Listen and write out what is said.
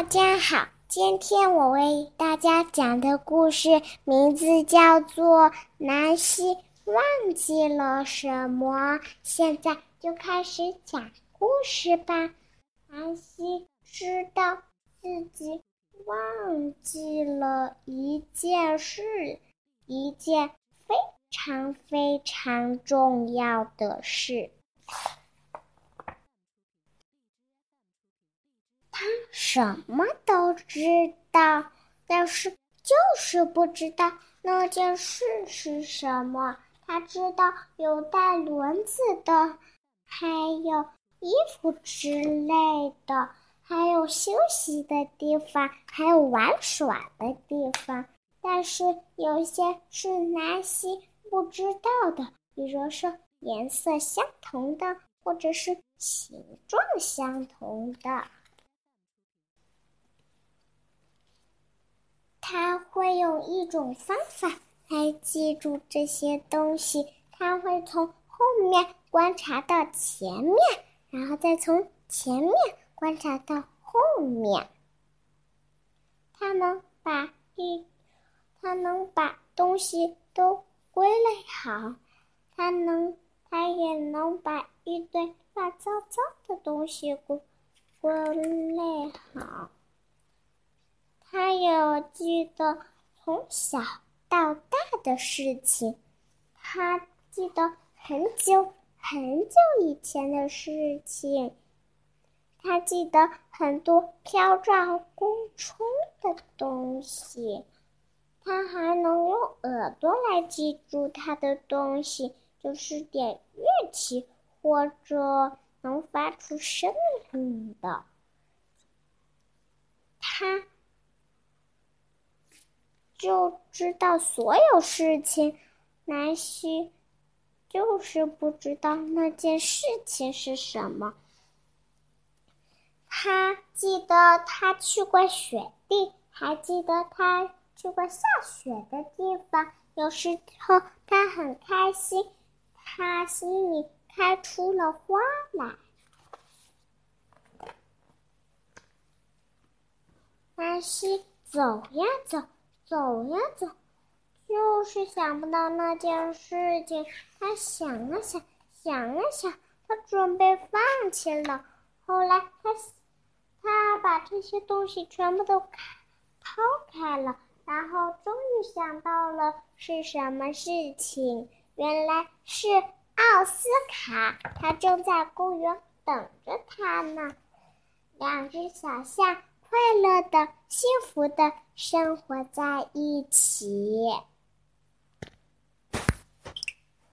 大家好，今天我为大家讲的故事名字叫做《南希忘记了什么》。现在就开始讲故事吧。南希知道自己忘记了一件事，一件非常非常重要的事。他什么都知道，但是就是不知道那件事是什么。他知道有带轮子的，还有衣服之类的，还有休息的地方，还有玩耍的地方。但是有些是南希不知道的，比如说颜色相同的，或者是形状相同的。他会用一种方法来记住这些东西。他会从后面观察到前面，然后再从前面观察到后面。他能把一，他能把东西都归类好。他能，他也能把一堆乱糟糟的东西归归类好。他有记得从小到大的事情，他记得很久很久以前的事情，他记得很多飘转宫冲的东西，他还能用耳朵来记住他的东西，就是点乐器或者能发出声音的，他。就知道所有事情，南希就是不知道那件事情是什么。他记得他去过雪地，还记得他去过下雪的地方。有时候他很开心，他心里开出了花来。南希走呀走。走呀走，就是想不到那件事情。他想了想，想了想，他准备放弃了。后来他他把这些东西全部都开抛开了，然后终于想到了是什么事情。原来是奥斯卡，他正在公园等着他呢。两只小象。快乐的、幸福的生活在一起。